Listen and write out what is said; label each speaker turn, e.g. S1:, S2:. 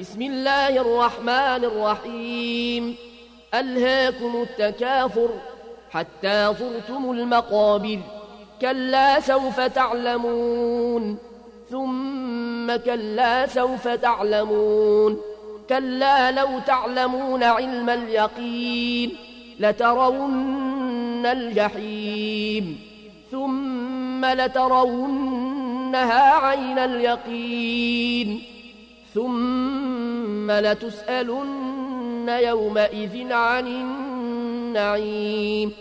S1: بسم الله الرحمن الرحيم. ألهاكم التكاثر حتى صرتم المقابر. كلا سوف تعلمون. ثم كلا سوف تعلمون. كلا لو تعلمون علم اليقين لترون الجحيم. ثم لترونها عين اليقين. ثم لتسألن يومئذ عن النعيم.